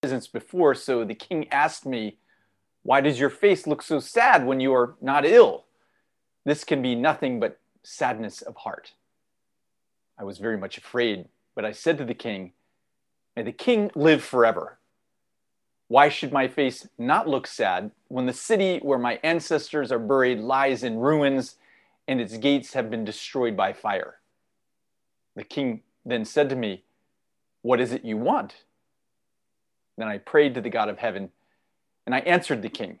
presence before, so the king asked me, Why does your face look so sad when you are not ill? This can be nothing but sadness of heart. I was very much afraid, but I said to the king, May the king live forever. Why should my face not look sad when the city where my ancestors are buried lies in ruins and its gates have been destroyed by fire? The king then said to me, What is it you want? Then I prayed to the God of heaven, and I answered the king,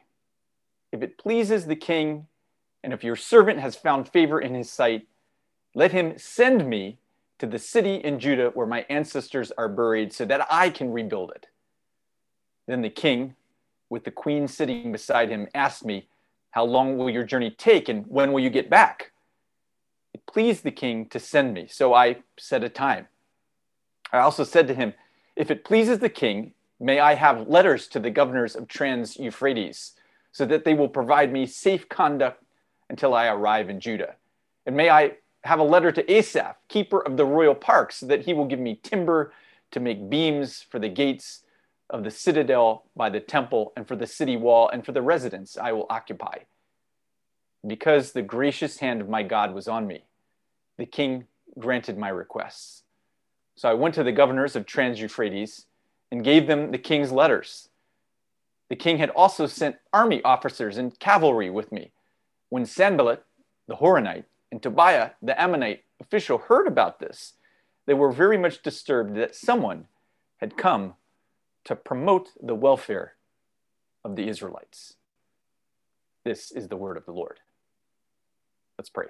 If it pleases the king, and if your servant has found favor in his sight, let him send me to the city in Judah where my ancestors are buried so that I can rebuild it. Then the king, with the queen sitting beside him, asked me, How long will your journey take and when will you get back? It pleased the king to send me, so I set a time. I also said to him, If it pleases the king, may I have letters to the governors of Trans Euphrates, so that they will provide me safe conduct until I arrive in Judah. And may I have a letter to Asaph, keeper of the royal park, so that he will give me timber to make beams for the gates of the citadel by the temple and for the city wall and for the residence I will occupy. Because the gracious hand of my God was on me, the king granted my requests. So I went to the governors of Trans Euphrates and gave them the king's letters. The king had also sent army officers and cavalry with me. When Sanballat, the Horonite, and Tobiah, the Ammonite official, heard about this, they were very much disturbed that someone had come to promote the welfare of the Israelites. This is the word of the Lord. Let's pray.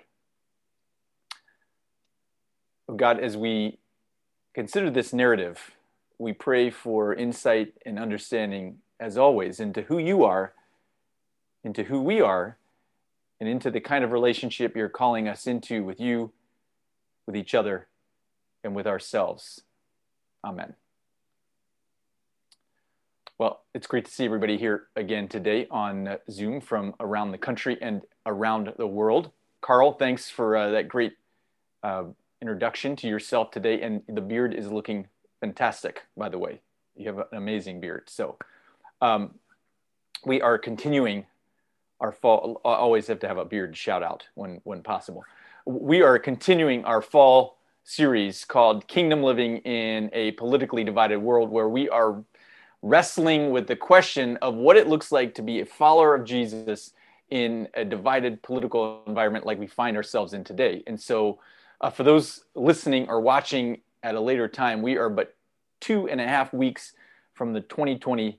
Oh God, as we consider this narrative, we pray for insight and understanding, as always, into who you are, into who we are, and into the kind of relationship you're calling us into with you, with each other, and with ourselves. Amen. Well, it's great to see everybody here again today on Zoom from around the country and around the world. Carl, thanks for uh, that great uh, introduction to yourself today. And the beard is looking fantastic, by the way. You have an amazing beard. So um, we are continuing our fall. I always have to have a beard shout out when when possible. We are continuing our fall series called Kingdom Living in a Politically Divided World, where we are wrestling with the question of what it looks like to be a follower of Jesus in a divided political environment like we find ourselves in today. And so, uh, for those listening or watching at a later time, we are but two and a half weeks from the 2020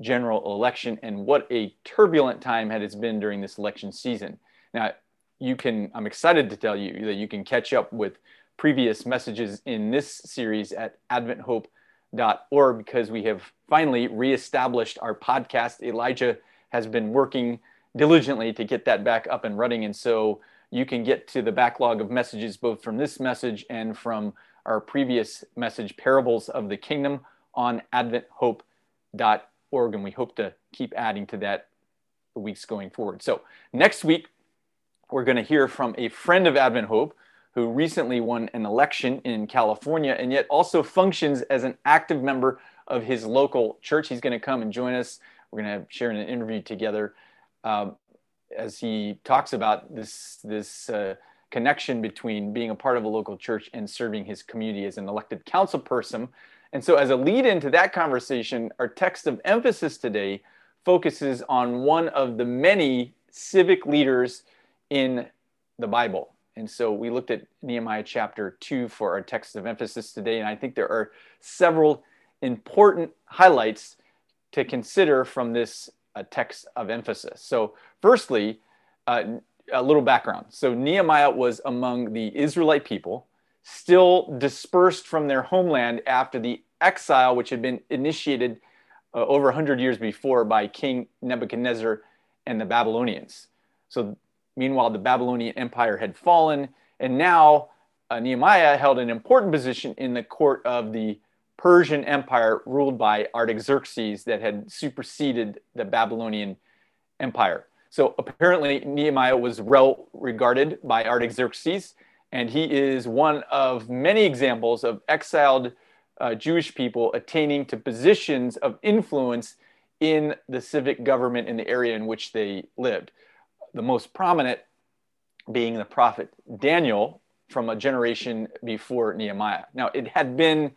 general election and what a turbulent time had it been during this election season. Now, you can, I'm excited to tell you that you can catch up with previous messages in this series at adventhope.org because we have finally reestablished our podcast. Elijah has been working diligently to get that back up and running. And so you can get to the backlog of messages both from this message and from our previous message, Parables of the Kingdom, on adventhope.org and we hope to keep adding to that the weeks going forward. So next week, we're going to hear from a friend of Advent Hope who recently won an election in California and yet also functions as an active member of his local church. He's going to come and join us. We're going to share an interview together um, as he talks about this this uh, connection between being a part of a local church and serving his community as an elected council person and so, as a lead into that conversation, our text of emphasis today focuses on one of the many civic leaders in the Bible. And so, we looked at Nehemiah chapter 2 for our text of emphasis today. And I think there are several important highlights to consider from this uh, text of emphasis. So, firstly, uh, a little background. So, Nehemiah was among the Israelite people still dispersed from their homeland after the exile, which had been initiated uh, over 100 years before by King Nebuchadnezzar and the Babylonians. So, meanwhile, the Babylonian Empire had fallen, and now uh, Nehemiah held an important position in the court of the Persian Empire ruled by Artaxerxes that had superseded the Babylonian Empire. So apparently, Nehemiah was well regarded by Artaxerxes, and he is one of many examples of exiled uh, Jewish people attaining to positions of influence in the civic government in the area in which they lived. The most prominent being the prophet Daniel from a generation before Nehemiah. Now, it had been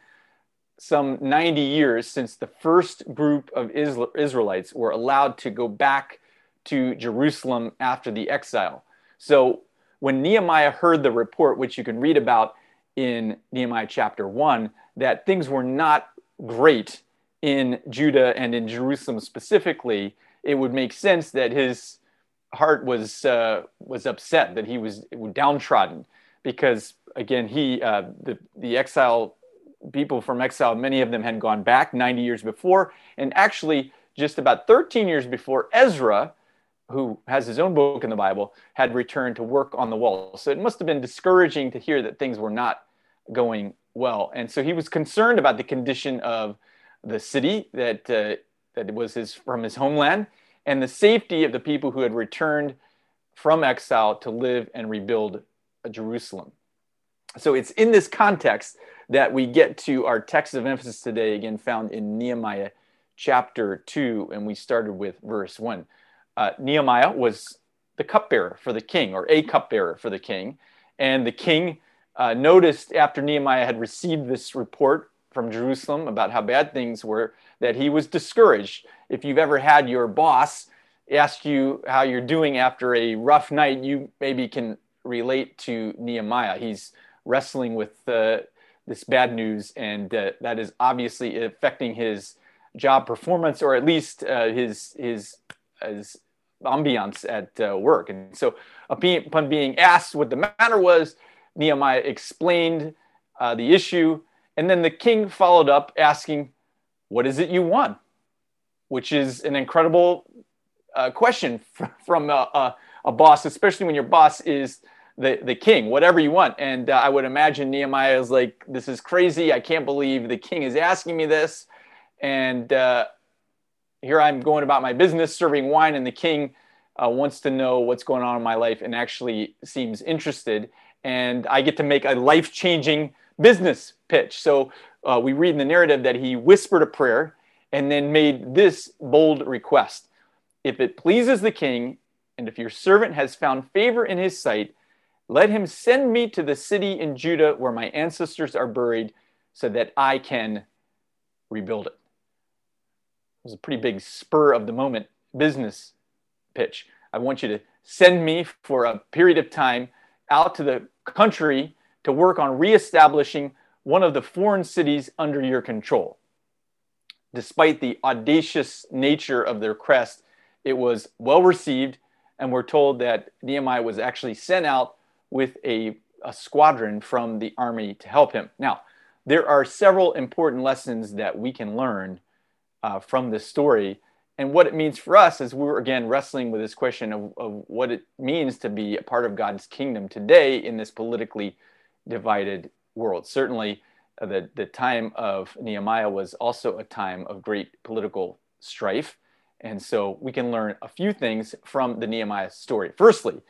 some 90 years since the first group of Israelites were allowed to go back to Jerusalem after the exile. So, when Nehemiah heard the report, which you can read about in Nehemiah chapter 1, that things were not great in Judah and in Jerusalem specifically, it would make sense that his heart was uh, was upset, that he was downtrodden, because again, he uh, the the exile people from exile, many of them had gone back 90 years before, and actually just about 13 years before Ezra, who has his own book in the Bible, had returned to work on the wall. So it must have been discouraging to hear that things were not going well, and so he was concerned about the condition of the city that uh, that was his from his homeland and the safety of the people who had returned from exile to live and rebuild Jerusalem. So it's in this context that we get to our text of emphasis today, again found in Nehemiah chapter 2, and we started with verse 1. Uh, Nehemiah was the cupbearer for the king, or a cupbearer for the king. And the king uh, noticed after Nehemiah had received this report from Jerusalem about how bad things were that he was discouraged. If you've ever had your boss ask you how you're doing after a rough night, you maybe can relate to Nehemiah. He's wrestling with uh, this bad news, and uh, that is obviously affecting his job performance, or at least uh, his his his ambiance at uh, work. And so, upon being asked what the matter was, Nehemiah explained uh, the issue and then the king followed up asking, What is it you want? Which is an incredible uh, question from a, a, a, boss, especially when your boss is the, the king, whatever you want. And uh, I would imagine Nehemiah is like, This is crazy. I can't believe the king is asking me this. And uh, here I'm going about my business, serving wine, and the king uh, wants to know what's going on in my life and actually seems interested. And I get to make a life changing business pitch. So uh, we read in the narrative that he whispered a prayer and then made this bold request If it pleases the king, and if your servant has found favor in his sight, let him send me to the city in Judah where my ancestors are buried so that I can rebuild it. Was a pretty big spur of the moment business pitch. I want you to send me for a period of time out to the country to work on reestablishing one of the foreign cities under your control. Despite the audacious nature of their crest, it was well received, and we're told that Nehemiah was actually sent out with a, a squadron from the army to help him. Now, there are several important lessons that we can learn uh, from this story and what it means for us as we're again wrestling with this question of, of what it means to be a part of God's kingdom today in this politically divided world. Certainly, uh, the, the time of Nehemiah was also a time of great political strife. And so we can learn a few things from the Nehemiah story. Firstly,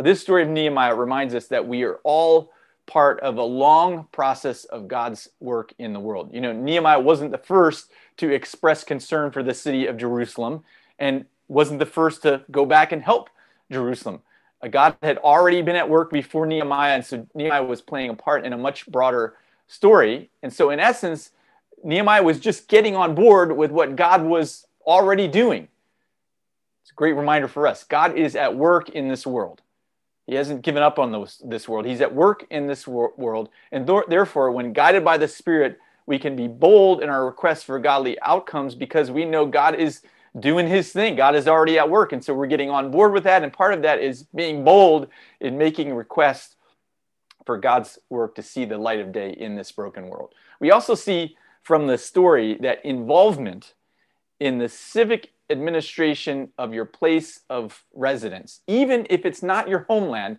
this story of Nehemiah reminds us that we are all part of a long process of God's work in the world. You know, Nehemiah wasn't the first to express concern for the city of Jerusalem and wasn't the first to go back and help Jerusalem. Uh, God had already been at work before Nehemiah, and so Nehemiah was playing a part in a much broader story. And so, in essence, Nehemiah was just getting on board with what God was already doing. It's a great reminder for us. God is at work in this world. He hasn't given up on this world. He's at work in this wor- world. And th- therefore, when guided by the Spirit, we can be bold in our requests for godly outcomes because we know God is doing his thing. God is already at work. And so we're getting on board with that. And part of that is being bold in making requests for God's work to see the light of day in this broken world. We also see from the story that involvement in the civic administration of your place of residence, even if it's not your homeland,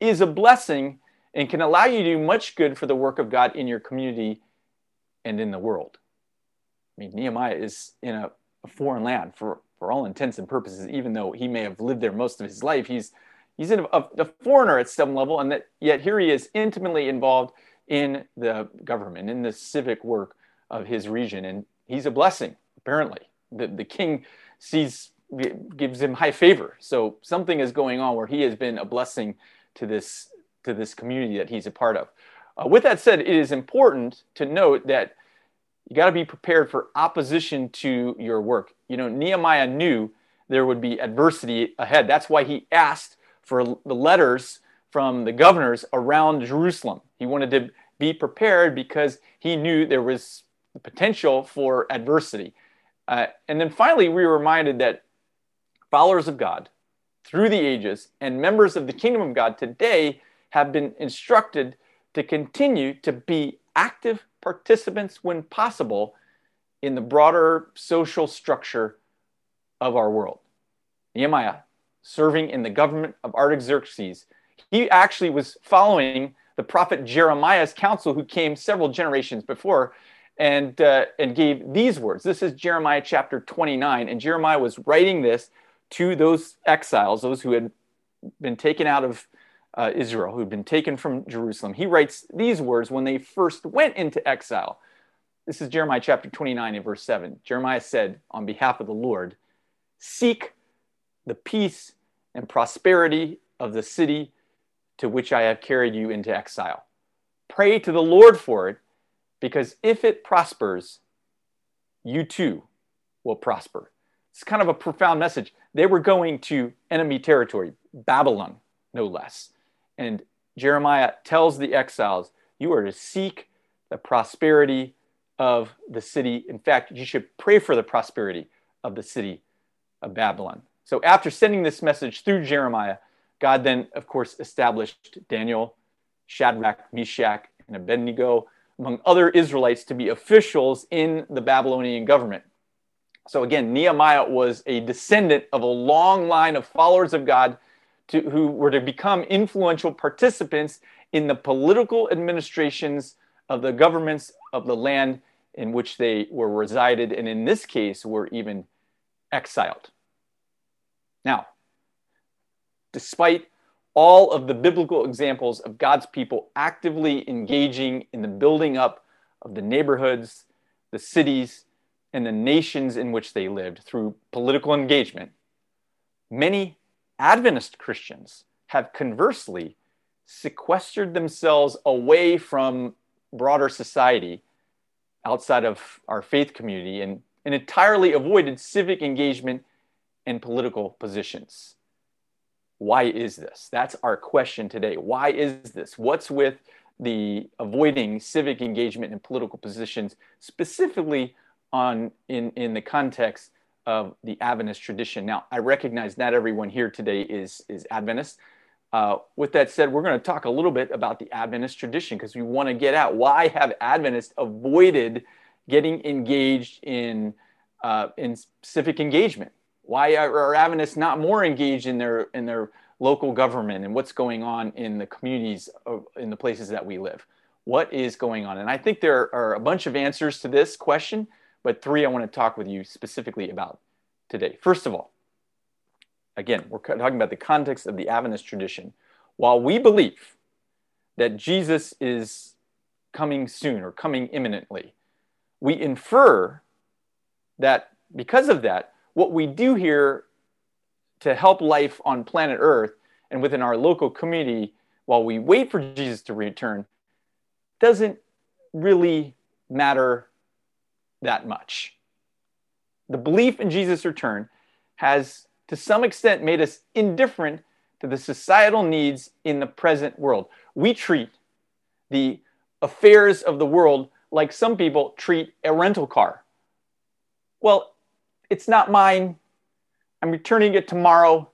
is a blessing and can allow you to do much good for the work of God in your community and in the world. I mean, Nehemiah is in a a foreign land for, for all intents and purposes, even though he may have lived there most of his life. He's, he's a, a foreigner at some level, and that, yet here he is intimately involved in the government, in the civic work of his region. And he's a blessing, apparently. The, the king sees, gives him high favor. So something is going on where he has been a blessing to this, to this community that he's a part of. Uh, with that said, it is important to note that you got to be prepared for opposition to your work. You know, Nehemiah knew there would be adversity ahead. That's why he asked for the letters from the governors around Jerusalem. He wanted to be prepared because he knew there was potential for adversity. Uh, and then finally, we were reminded that followers of God through the ages and members of the kingdom of God today have been instructed to continue to be active participants when possible in the broader social structure of our world. Nehemiah, serving in the government of Artaxerxes, he actually was following the prophet Jeremiah's counsel, who came several generations before, and, uh, and gave these words. This is Jeremiah chapter 29, and Jeremiah was writing this to those exiles, those who had been taken out of uh, Israel, who'd been taken from Jerusalem. He writes these words when they first went into exile. This is Jeremiah chapter 29 and verse 7. Jeremiah said, on behalf of the Lord, Seek the peace and prosperity of the city to which I have carried you into exile. Pray to the Lord for it, because if it prospers, you too will prosper. It's kind of a profound message. They were going to enemy territory, Babylon, no less. And Jeremiah tells the exiles, You are to seek the prosperity of the city. In fact, you should pray for the prosperity of the city of Babylon. So, after sending this message through Jeremiah, God then, of course, established Daniel, Shadrach, Meshach, and Abednego, among other Israelites, to be officials in the Babylonian government. So, again, Nehemiah was a descendant of a long line of followers of God to, who were to become influential participants in the political administrations of the governments of the land in which they were resided, and in this case, were even exiled. Now, despite all of the biblical examples of God's people actively engaging in the building up of the neighborhoods, the cities, and the nations in which they lived through political engagement, many Adventist Christians have conversely sequestered themselves away from broader society outside of our faith community and, and entirely avoided civic engagement and political positions. Why is this? That's our question today. Why is this? What's with the avoiding civic engagement and political positions, specifically on in, in the context of the Adventist tradition. Now, I recognize not everyone here today is, is Adventist. Uh, with that said, we're going to talk a little bit about the Adventist tradition because we want to get at why have Adventists avoided getting engaged in, uh, in civic engagement? Why are Adventists not more engaged in their, in their local government and what's going on in the communities, of, in the places that we live? What is going on? And I think there are a bunch of answers to this question but three I want to talk with you specifically about today. First of all, again, we're talking about the context of the Adventist tradition. While we believe that Jesus is coming soon or coming imminently, we infer that because of that, what we do here to help life on planet Earth and within our local community while we wait for Jesus to return doesn't really matter that much. The belief in Jesus' return has, to some extent, made us indifferent to the societal needs in the present world. We treat the affairs of the world like some people treat a rental car. Well, it's not mine. I'm returning it tomorrow.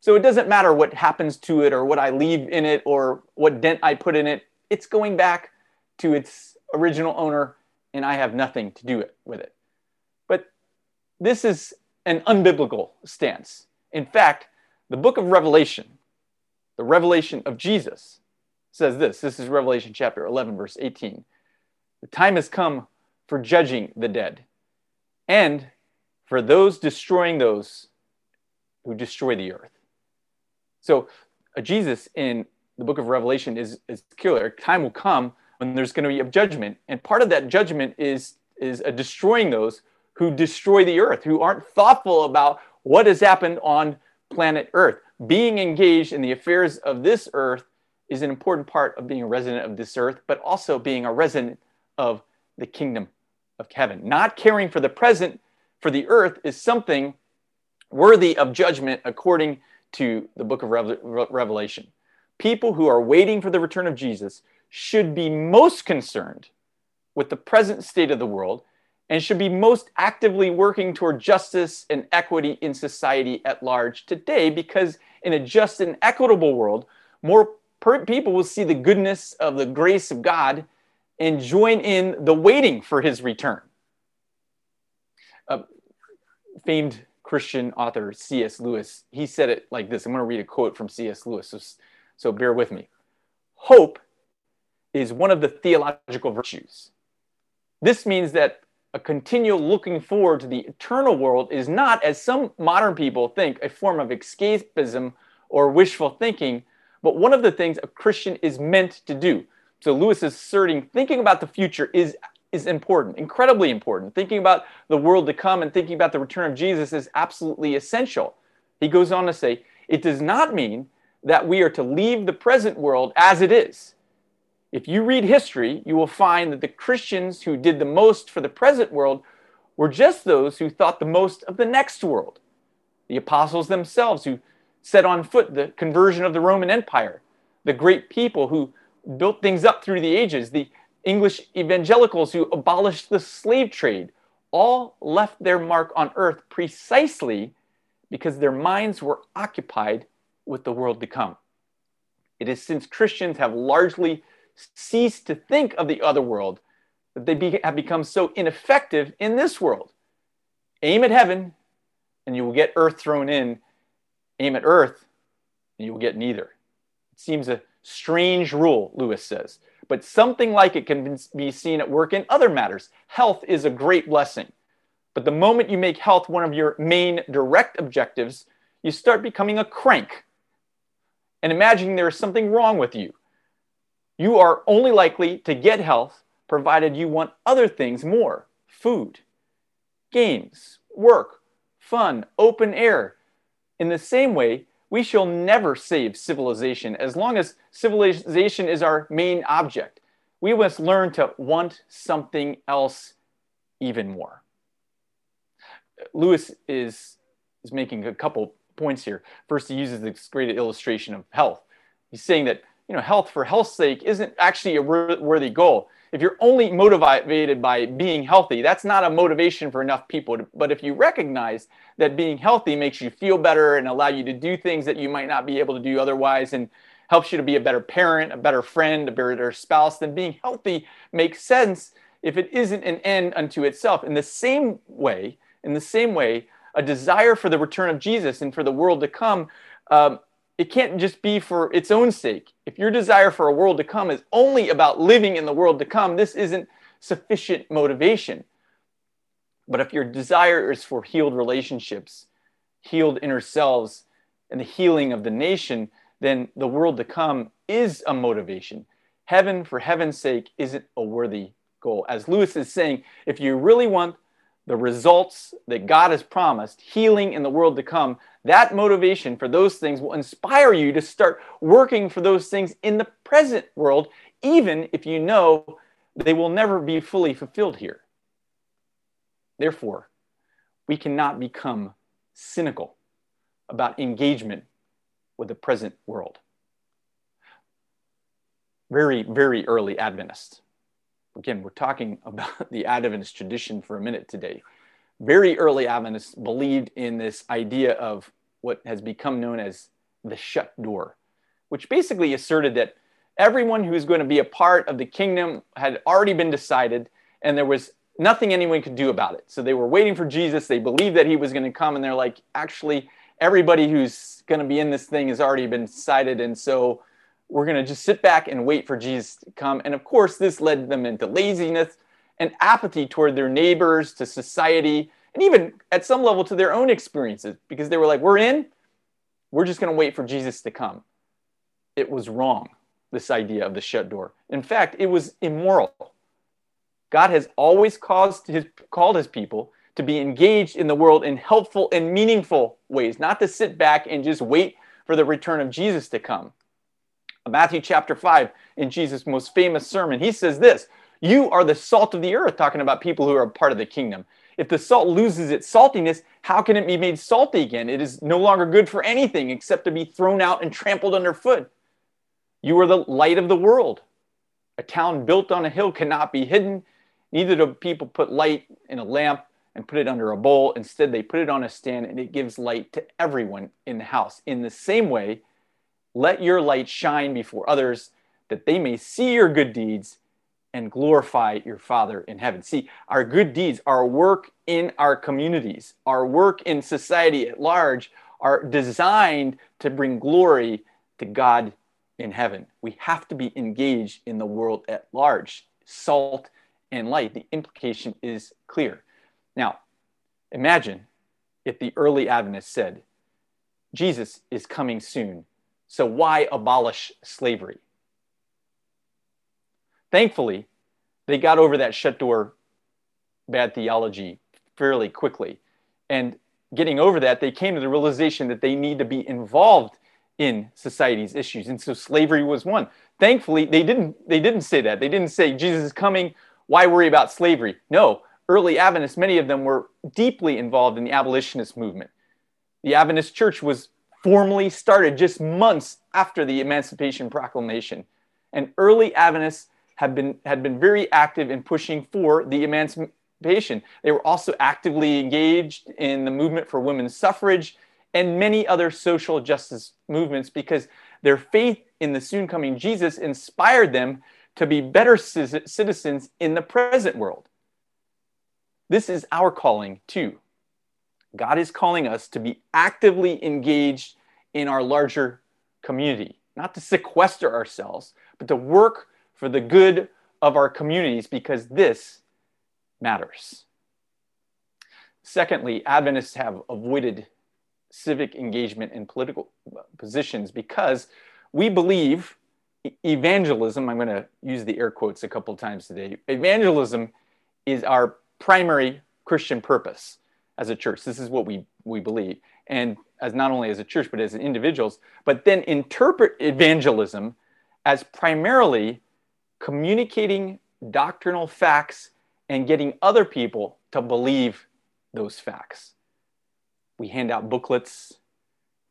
So it doesn't matter what happens to it or what I leave in it or what dent I put in it. It's going back to its original owner and I have nothing to do with it. But this is an unbiblical stance. In fact, the book of Revelation, the revelation of Jesus, says this. This is Revelation chapter 11, verse 18. The time has come for judging the dead and for those destroying those who destroy the earth. So, uh, Jesus in the book of Revelation is, is clear. Time will come when there's going to be a judgment. And part of that judgment is is uh, destroying those who destroy the earth, who aren't thoughtful about what has happened on planet Earth. Being engaged in the affairs of this earth is an important part of being a resident of this earth, but also being a resident of the kingdom of heaven. Not caring for the present, for the earth, is something worthy of judgment according to the book of Revelation. People who are waiting for the return of Jesus should be most concerned with the present state of the world and should be most actively working toward justice and equity in society at large today because in a just and equitable world, more people will see the goodness of the grace of God and join in the waiting for his return. Famed Christian author C.S. Lewis, he said it like this. I'm going to read a quote from C.S. Lewis, so, so bear with me. Hope is one of the theological virtues. This means that a continual looking forward to the eternal world is not, as some modern people think, a form of escapism or wishful thinking, but one of the things a Christian is meant to do. So Lewis is asserting thinking about the future is, is important, incredibly important. Thinking about the world to come and thinking about the return of Jesus is absolutely essential. He goes on to say, it does not mean that we are to leave the present world as it is if you read history, you will find that the Christians who did the most for the present world were just those who thought the most of the next world. The apostles themselves, who set on foot the conversion of the Roman Empire, the great people who built things up through the ages, the English evangelicals who abolished the slave trade, all left their mark on earth precisely because their minds were occupied with the world to come. It is since Christians have largely ceased to think of the other world, that they be, have become so ineffective in this world. Aim at heaven, and you will get earth thrown in. Aim at earth, and you will get neither. It seems a strange rule, Lewis says, but something like it can be seen at work in other matters. Health is a great blessing. But the moment you make health one of your main direct objectives, you start becoming a crank and imagining there is something wrong with you you are only likely to get health provided you want other things more food, games, work, fun, open air. In the same way, we shall never save civilization as long as civilization is our main object. We must learn to want something else even more. Lewis is, is making a couple points here. First, he uses this great illustration of health. He's saying that you know, health for health's sake isn't actually a worthy goal. If you're only motivated by being healthy, that's not a motivation for enough people. To, but if you recognize that being healthy makes you feel better and allow you to do things that you might not be able to do otherwise and helps you to be a better parent, a better friend, a better spouse, then being healthy makes sense if it isn't an end unto itself. In the same way, in the same way, a desire for the return of Jesus and for the world to come um, it can't just be for its own sake. If your desire for a world to come is only about living in the world to come, this isn't sufficient motivation. But if your desire is for healed relationships, healed inner selves, and the healing of the nation, then the world to come is a motivation. Heaven, for heaven's sake, isn't a worthy goal. As Lewis is saying, if you really want the results that God has promised, healing in the world to come, that motivation for those things will inspire you to start working for those things in the present world, even if you know they will never be fully fulfilled here. Therefore, we cannot become cynical about engagement with the present world. Very, very early Adventists again, we're talking about the Adventist tradition for a minute today. Very early Adventists believed in this idea of what has become known as the shut door, which basically asserted that everyone who's going to be a part of the kingdom had already been decided and there was nothing anyone could do about it. So they were waiting for Jesus. They believed that he was going to come and they're like, actually, everybody who's going to be in this thing has already been decided. And so we're going to just sit back and wait for Jesus to come. And of course, this led them into laziness and apathy toward their neighbors, to society, and even at some level to their own experiences because they were like, we're in, we're just going to wait for Jesus to come. It was wrong, this idea of the shut door. In fact, it was immoral. God has always caused his, called his people to be engaged in the world in helpful and meaningful ways, not to sit back and just wait for the return of Jesus to come. Matthew chapter 5, in Jesus' most famous sermon, he says this You are the salt of the earth, talking about people who are part of the kingdom. If the salt loses its saltiness, how can it be made salty again? It is no longer good for anything except to be thrown out and trampled underfoot. You are the light of the world. A town built on a hill cannot be hidden. Neither do people put light in a lamp and put it under a bowl. Instead, they put it on a stand and it gives light to everyone in the house. In the same way, let your light shine before others that they may see your good deeds and glorify your Father in heaven. See, our good deeds, our work in our communities, our work in society at large are designed to bring glory to God in heaven. We have to be engaged in the world at large. Salt and light, the implication is clear. Now, imagine if the early Adventists said, Jesus is coming soon so why abolish slavery? Thankfully, they got over that shut door bad theology fairly quickly. And getting over that, they came to the realization that they need to be involved in society's issues. And so slavery was one. Thankfully, they didn't they didn't say that. They didn't say Jesus is coming, why worry about slavery? No, early Adventists, many of them were deeply involved in the abolitionist movement. The Adventist church was formally started just months after the Emancipation Proclamation. And early Adventists had been, had been very active in pushing for the emancipation. They were also actively engaged in the movement for women's suffrage and many other social justice movements because their faith in the soon coming Jesus inspired them to be better citizens in the present world. This is our calling too. God is calling us to be actively engaged in our larger community, not to sequester ourselves, but to work for the good of our communities because this matters. Secondly, Adventists have avoided civic engagement in political positions because we believe evangelism, I'm going to use the air quotes a couple times today, evangelism is our primary Christian purpose as a church. This is what we, we believe. And as not only as a church, but as individuals, but then interpret evangelism as primarily communicating doctrinal facts and getting other people to believe those facts. We hand out booklets,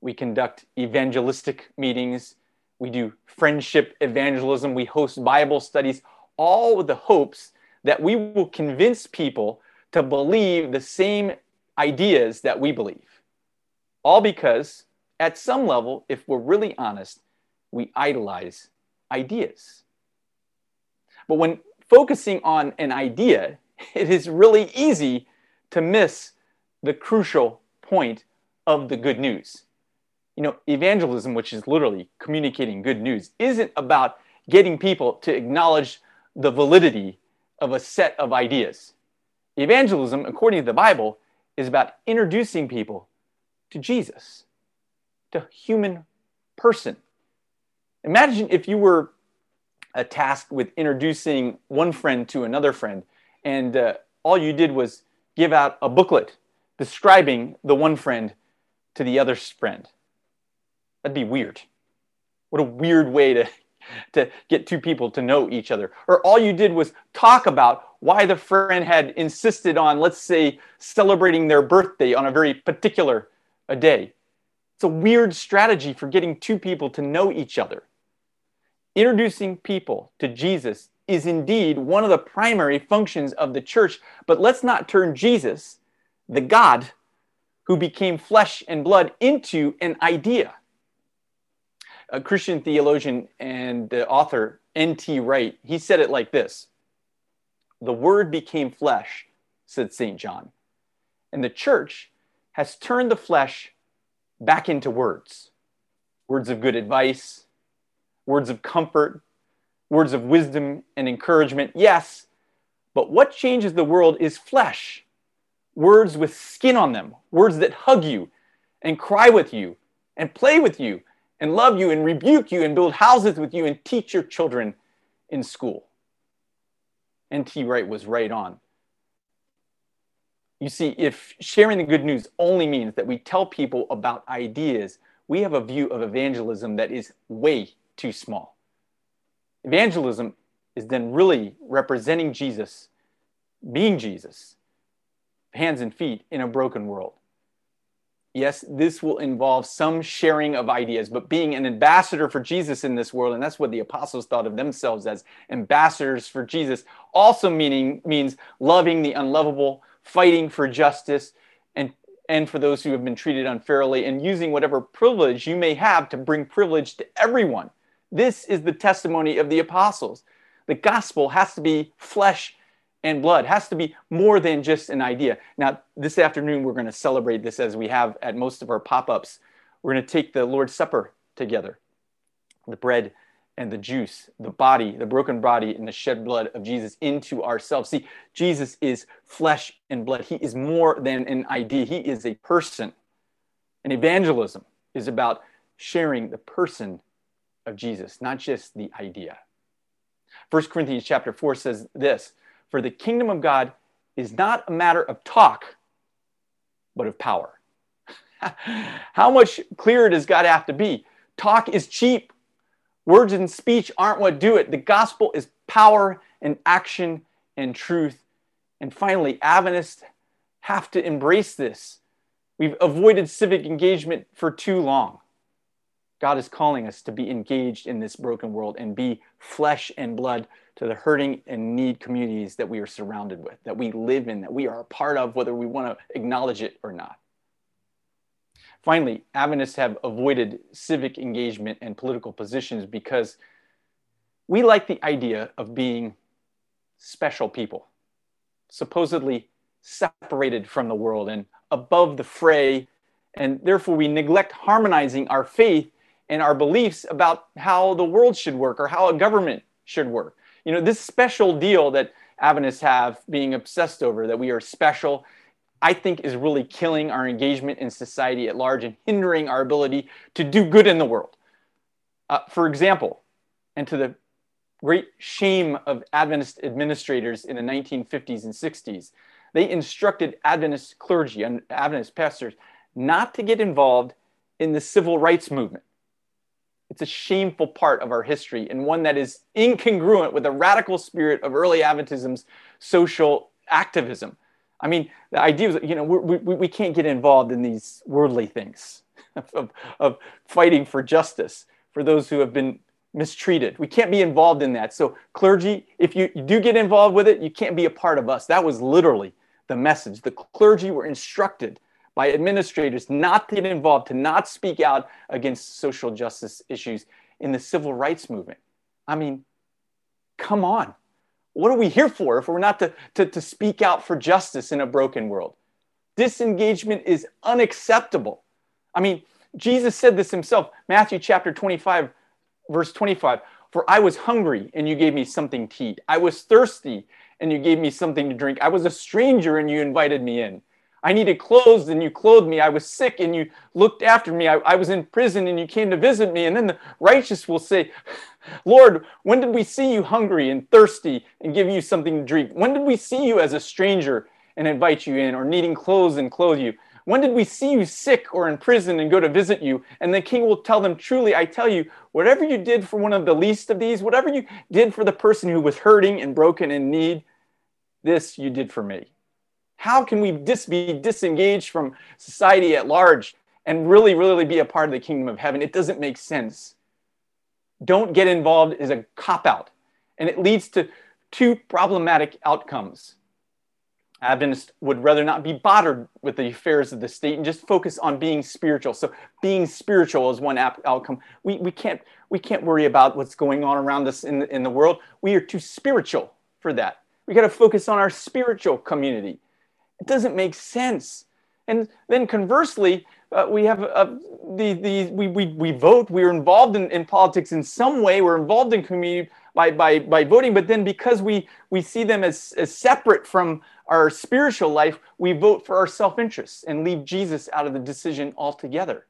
we conduct evangelistic meetings, we do friendship evangelism, we host Bible studies, all with the hopes that we will convince people to believe the same ideas that we believe. All because, at some level, if we're really honest, we idolize ideas. But when focusing on an idea, it is really easy to miss the crucial point of the good news. You know, evangelism, which is literally communicating good news, isn't about getting people to acknowledge the validity of a set of ideas. Evangelism, according to the Bible, is about introducing people to Jesus, to human person. Imagine if you were uh, tasked with introducing one friend to another friend, and uh, all you did was give out a booklet describing the one friend to the other friend. That'd be weird. What a weird way to, to get two people to know each other. Or all you did was talk about why the friend had insisted on, let's say, celebrating their birthday on a very particular a day. It's a weird strategy for getting two people to know each other. Introducing people to Jesus is indeed one of the primary functions of the church, but let's not turn Jesus, the God who became flesh and blood, into an idea. A Christian theologian and author N.T. Wright, he said it like this The Word became flesh, said St. John. And the church has turned the flesh back into words words of good advice, words of comfort, words of wisdom and encouragement. Yes, but what changes the world is flesh, words with skin on them, words that hug you and cry with you and play with you and love you and rebuke you and build houses with you and teach your children in school. N.T. Wright was right on. You see, if sharing the good news only means that we tell people about ideas, we have a view of evangelism that is way too small. Evangelism is then really representing Jesus, being Jesus, hands and feet in a broken world. Yes, this will involve some sharing of ideas, but being an ambassador for Jesus in this world, and that's what the apostles thought of themselves as ambassadors for Jesus, also meaning means loving the unlovable, fighting for justice, and and for those who have been treated unfairly, and using whatever privilege you may have to bring privilege to everyone. This is the testimony of the apostles. The gospel has to be flesh and blood, has to be more than just an idea. Now, this afternoon, we're going to celebrate this as we have at most of our pop ups. We're going to take the Lord's Supper together the bread and the juice, the body, the broken body, and the shed blood of Jesus into ourselves. See, Jesus is flesh and blood. He is more than an idea, He is a person. And evangelism is about sharing the person of Jesus, not just the idea. 1 Corinthians chapter 4 says this For the kingdom of God is not a matter of talk, but of power. How much clearer does God have to be? Talk is cheap. Words and speech aren't what do it. The gospel is power and action and truth. And finally, Adventists have to embrace this. We've avoided civic engagement for too long. God is calling us to be engaged in this broken world and be flesh and blood to the hurting and need communities that we are surrounded with, that we live in, that we are a part of, whether we want to acknowledge it or not. Finally, Adventists have avoided civic engagement and political positions because we like the idea of being special people, supposedly separated from the world and above the fray, and therefore we neglect harmonizing our faith and our beliefs about how the world should work or how a government should work. You know, this special deal that Adventists have being obsessed over, that we are special, I think is really killing our engagement in society at large and hindering our ability to do good in the world. Uh, for example, and to the great shame of Adventist administrators in the 1950s and 60s, they instructed Adventist clergy and Adventist pastors not to get involved in the civil rights movement. It's a shameful part of our history and one that is incongruent with the radical spirit of early Adventism's social activism. I mean, the idea is, you know, we, we, we can't get involved in these worldly things of, of fighting for justice for those who have been mistreated. We can't be involved in that. So, clergy, if you, you do get involved with it, you can't be a part of us. That was literally the message. The clergy were instructed by administrators not to get involved, to not speak out against social justice issues in the civil rights movement. I mean, come on. What are we here for if we're not to, to, to speak out for justice in a broken world? Disengagement is unacceptable. I mean, Jesus said this himself, Matthew chapter 25, verse 25. For I was hungry and you gave me something to eat. I was thirsty and you gave me something to drink. I was a stranger and you invited me in. I needed clothes and you clothed me. I was sick and you looked after me. I, I, was in prison and you came to visit me. And then the righteous will say, Lord, when did we see you hungry and thirsty and give you something to drink? When did we see you as a stranger and invite you in or needing clothes and clothe you? When did we see you sick or in prison and go to visit you? And the king will tell them, Truly, I tell you, whatever you did for one of the least of these, whatever you did for the person who was hurting and broken in need, this you did for me. How can we dis- be disengaged from society at large and really, really be a part of the kingdom of heaven? It doesn't make sense. Don't get involved is a cop out, and it leads to two problematic outcomes. Adventists would rather not be bothered with the affairs of the state and just focus on being spiritual. So, being spiritual is one ap- outcome. We, we, can't, we can't worry about what's going on around us in in the world. We are too spiritual for that. We got to focus on our spiritual community. It doesn't make sense. And then conversely, uh, we have uh, the, the, we, we, we vote, we're involved in, in politics in some way, we're involved in community by, by, by voting, but then because we, we see them as, as separate from our spiritual life, we vote for our self interest and leave Jesus out of the decision altogether.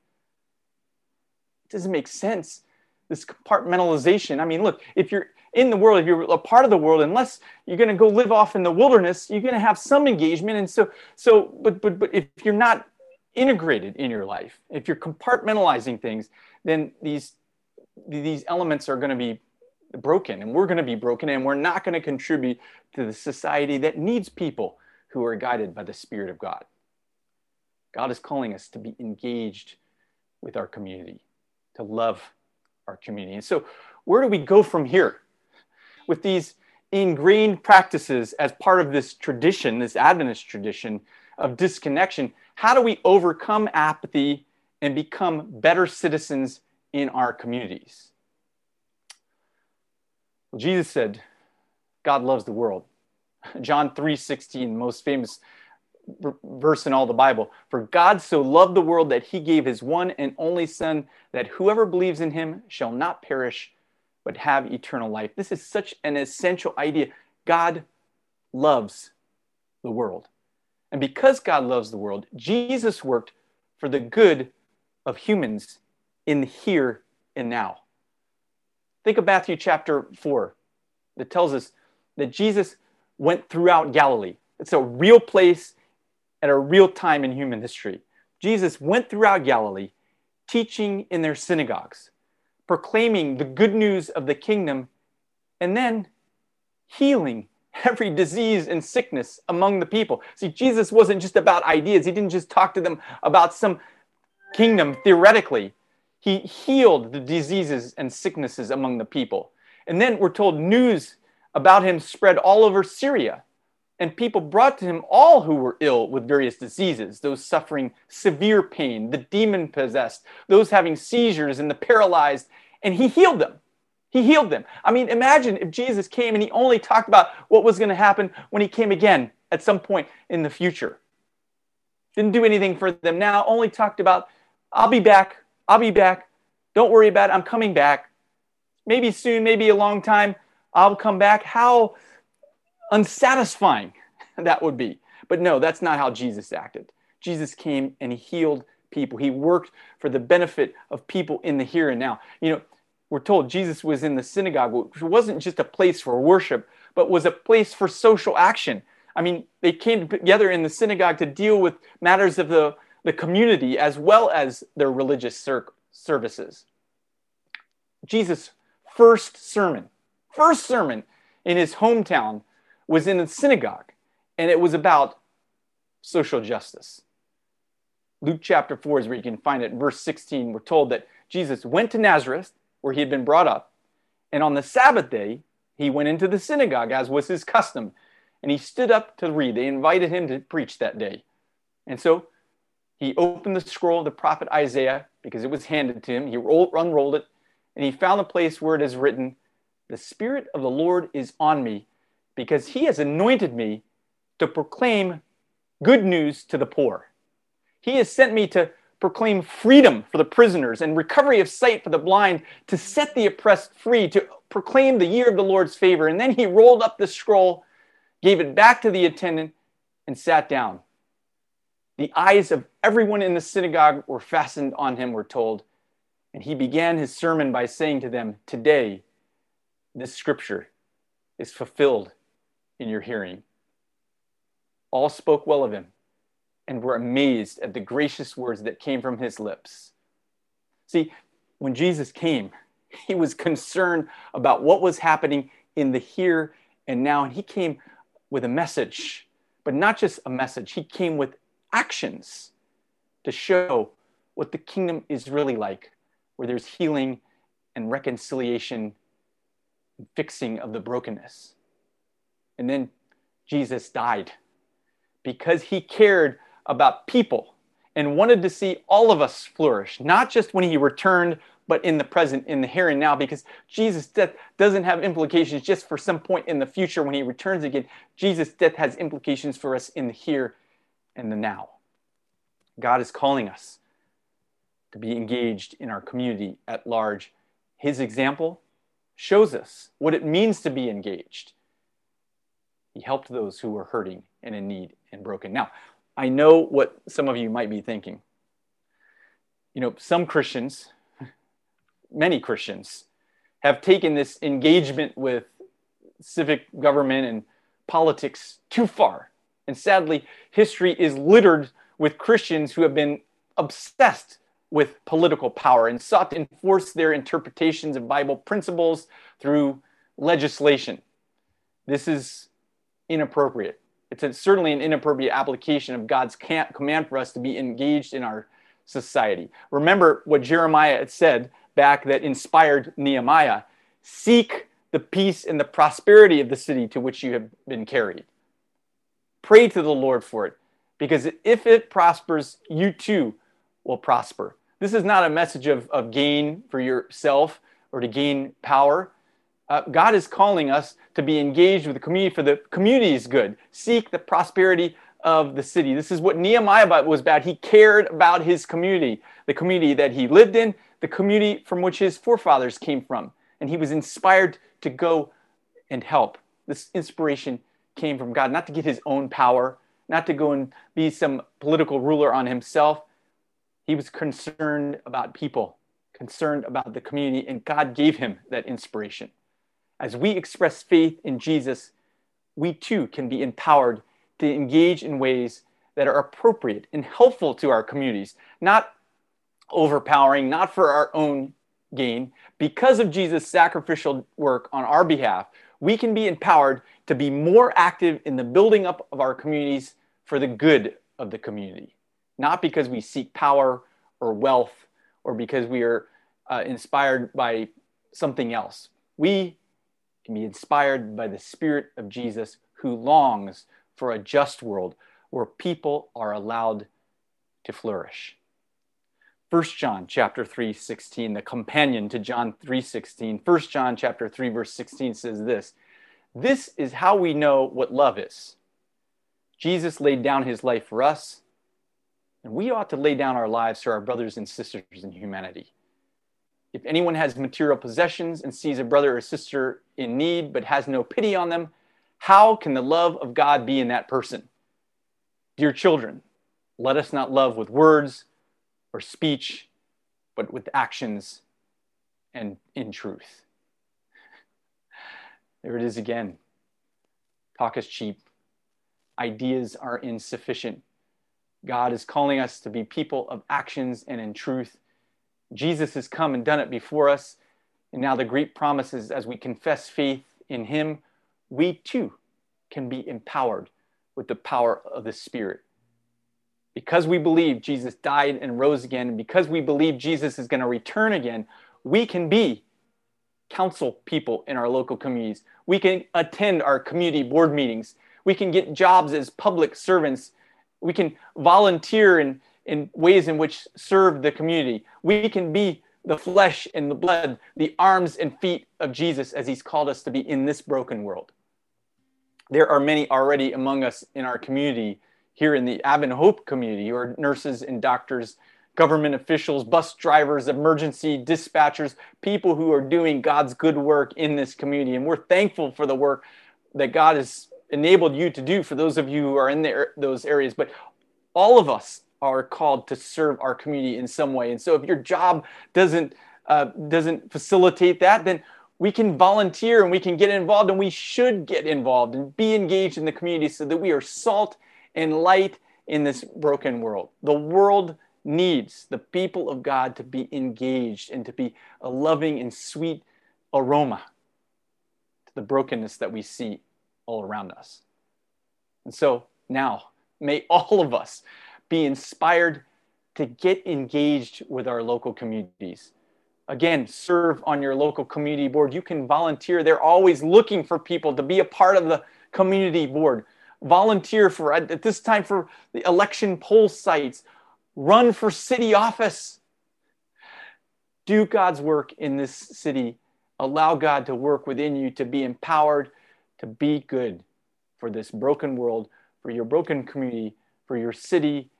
It doesn't make sense. This compartmentalization. I mean, look, if you're in the world, if you're a part of the world, unless you're going to go live off in the wilderness, you're going to have some engagement. And so, so, but, but, but if you're not integrated in your life, if you're compartmentalizing things, then these, these elements are going to be broken and we're going to be broken and we're not going to contribute to the society that needs people who are guided by the Spirit of God. God is calling us to be engaged with our community, to love our community. And so, where do we go from here? With these ingrained practices as part of this tradition, this Adventist tradition of disconnection, how do we overcome apathy and become better citizens in our communities? Well, Jesus said, God loves the world. John 3:16, most famous verse in all the Bible. For God so loved the world that he gave his one and only Son, that whoever believes in him shall not perish, but have eternal life. This is such an essential idea. God loves the world. And because God loves the world, Jesus worked for the good of humans in here and now. Think of Matthew chapter 4 that tells us that Jesus went throughout Galilee. It's a real place at a real time in human history. Jesus went throughout Galilee, teaching in their synagogues, proclaiming the good news of the kingdom, and then healing every disease and sickness among the people. See, Jesus wasn't just about ideas, he didn't just talk to them about some kingdom theoretically. He healed the diseases and sicknesses among the people. And then we're told news about him spread all over Syria and people brought to him all who were ill with various diseases, those suffering severe pain, the demon possessed, those having seizures, and the paralyzed, and he healed them. He healed them. I mean, imagine if Jesus came and he only talked about what was going to happen when he came again at some point in the future. Didn't do anything for them now, only talked about, I'll be back, I'll be back. Don't worry about it, I'm coming back. Maybe soon, maybe a long time, I'll come back. How unsatisfying that would be. But no, that's not how Jesus acted. Jesus came and he healed people. He worked for the benefit of people in the here and now. You know, we're told Jesus was in the synagogue, which wasn't just a place for worship, but was a place for social action. I mean, they came together in the synagogue to deal with matters of the, the community as well as their religious services. Jesus' first sermon, first sermon in his hometown was in a synagogue, and it was about social justice. Luke chapter 4 is where you can find it. Verse 16, we're told that Jesus went to Nazareth, where he had been brought up, and on the Sabbath day, he went into the synagogue, as was his custom, and he stood up to read. They invited him to preach that day. And so he opened the scroll of the prophet Isaiah because it was handed to him. He unrolled it, and he found the place where it is written, The Spirit of the Lord is on me because he has anointed me to proclaim good news to the poor. He has sent me to proclaim freedom for the prisoners and recovery of sight for the blind, to set the oppressed free, to proclaim the year of the Lord's favor. And then he rolled up the scroll, gave it back to the attendant, and sat down. The eyes of everyone in the synagogue were fastened on him, we're told. And he began his sermon by saying to them, Today, this scripture is fulfilled in your hearing. All spoke well of him and were amazed at the gracious words that came from his lips. See, when Jesus came, he was concerned about what was happening in the here and now, and he came with a message, but not just a message, he came with actions to show what the kingdom is really like, where there's healing and reconciliation and fixing of the brokenness. And then Jesus died because he cared about people and wanted to see all of us flourish, not just when he returned, but in the present, in the here and now, because Jesus' death doesn't have implications just for some point in the future when he returns again. Jesus' death has implications for us in the here and the now. God is calling us to be engaged in our community at large. His example shows us what it means to be engaged. He helped those who were hurting and in need and broken. Now, I know what some of you might be thinking. You know, some Christians many Christians have taken this engagement with civic government and politics too far. And sadly, history is littered with Christians who have been obsessed with political power and sought to enforce their interpretations of Bible principles through legislation. This is inappropriate. It's a, certainly an inappropriate application of God's command for us to be engaged in our society. Remember what Jeremiah had said back that inspired Nehemiah seek the peace and the prosperity of the city to which you have been carried. Pray to the Lord for it, because if it prospers, you too will prosper. This is not a message of, of gain for yourself or to gain power. Uh, God is calling us to be engaged with the community for the community's good. Seek the prosperity of the city. This is what Nehemiah was about. He cared about his community, the community that he lived in, the community from which his forefathers came from. And he was inspired to go and help. This inspiration came from God, not to get his own power, not to go and be some political ruler on himself. He was concerned about people, concerned about the community, and God gave him that inspiration. As we express faith in Jesus, we too can be empowered to engage in ways that are appropriate and helpful to our communities, not overpowering, not for our own gain. Because of Jesus' sacrificial work on our behalf, we can be empowered to be more active in the building up of our communities for the good of the community, not because we seek power or wealth or because we are uh, inspired by something else. We can be inspired by the Spirit of Jesus who longs for a just world where people are allowed to flourish. 1 John chapter 3 16 the companion to John 3:16 1 John chapter 3 verse 16 says this This is how we know what love is. Jesus laid down his life for us and we ought to lay down our lives for our brothers and sisters in humanity if anyone has material possessions and sees a brother or sister in need but has no pity on them, how can the love of God be in that person? Dear children, let us not love with words or speech, but with actions and in truth. There it is again. Talk is cheap. Ideas are insufficient. God is calling us to be people of actions and in truth Jesus has come and done it before us. And now the great promises as we confess faith in him, we too can be empowered with the power of the Spirit. Because we believe Jesus died and rose again, and because we believe Jesus is going to return again, we can be council people in our local communities. We can attend our community board meetings. We can get jobs as public servants. We can volunteer and in ways in which serve the community. We can be the flesh and the blood, the arms and feet of Jesus as he's called us to be in this broken world. There are many already among us in our community, here in the Advent Hope community, who are nurses and doctors, government officials, bus drivers, emergency dispatchers, people who are doing God's good work in this community. And we're thankful for the work that God has enabled you to do for those of you who are in the, those areas. But all of us are called to serve our community in some way. And so if your job doesn't uh, doesn't facilitate that, then we can volunteer and we can get involved and we should get involved and be engaged in the community so that we are salt and light in this broken world. The world needs the people of God to be engaged and to be a loving and sweet aroma to the brokenness that we see all around us. And so now, may all of us be inspired to get engaged with our local communities. Again, serve on your local community board. You can volunteer. They're always looking for people to be a part of the community board. Volunteer for, at this time, for the election poll sites. Run for city office. Do God's work in this city. Allow God to work within you to be empowered to be good for this broken world, for your broken community, for your city,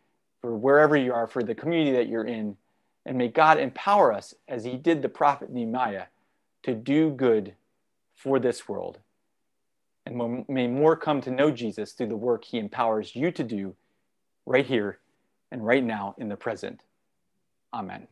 for wherever you are, for the community that you're in. And may God empower us, as He did the prophet Nehemiah, to do good for this world. And may more come to know Jesus through the work He empowers you to do right here and right now in the present. Amen.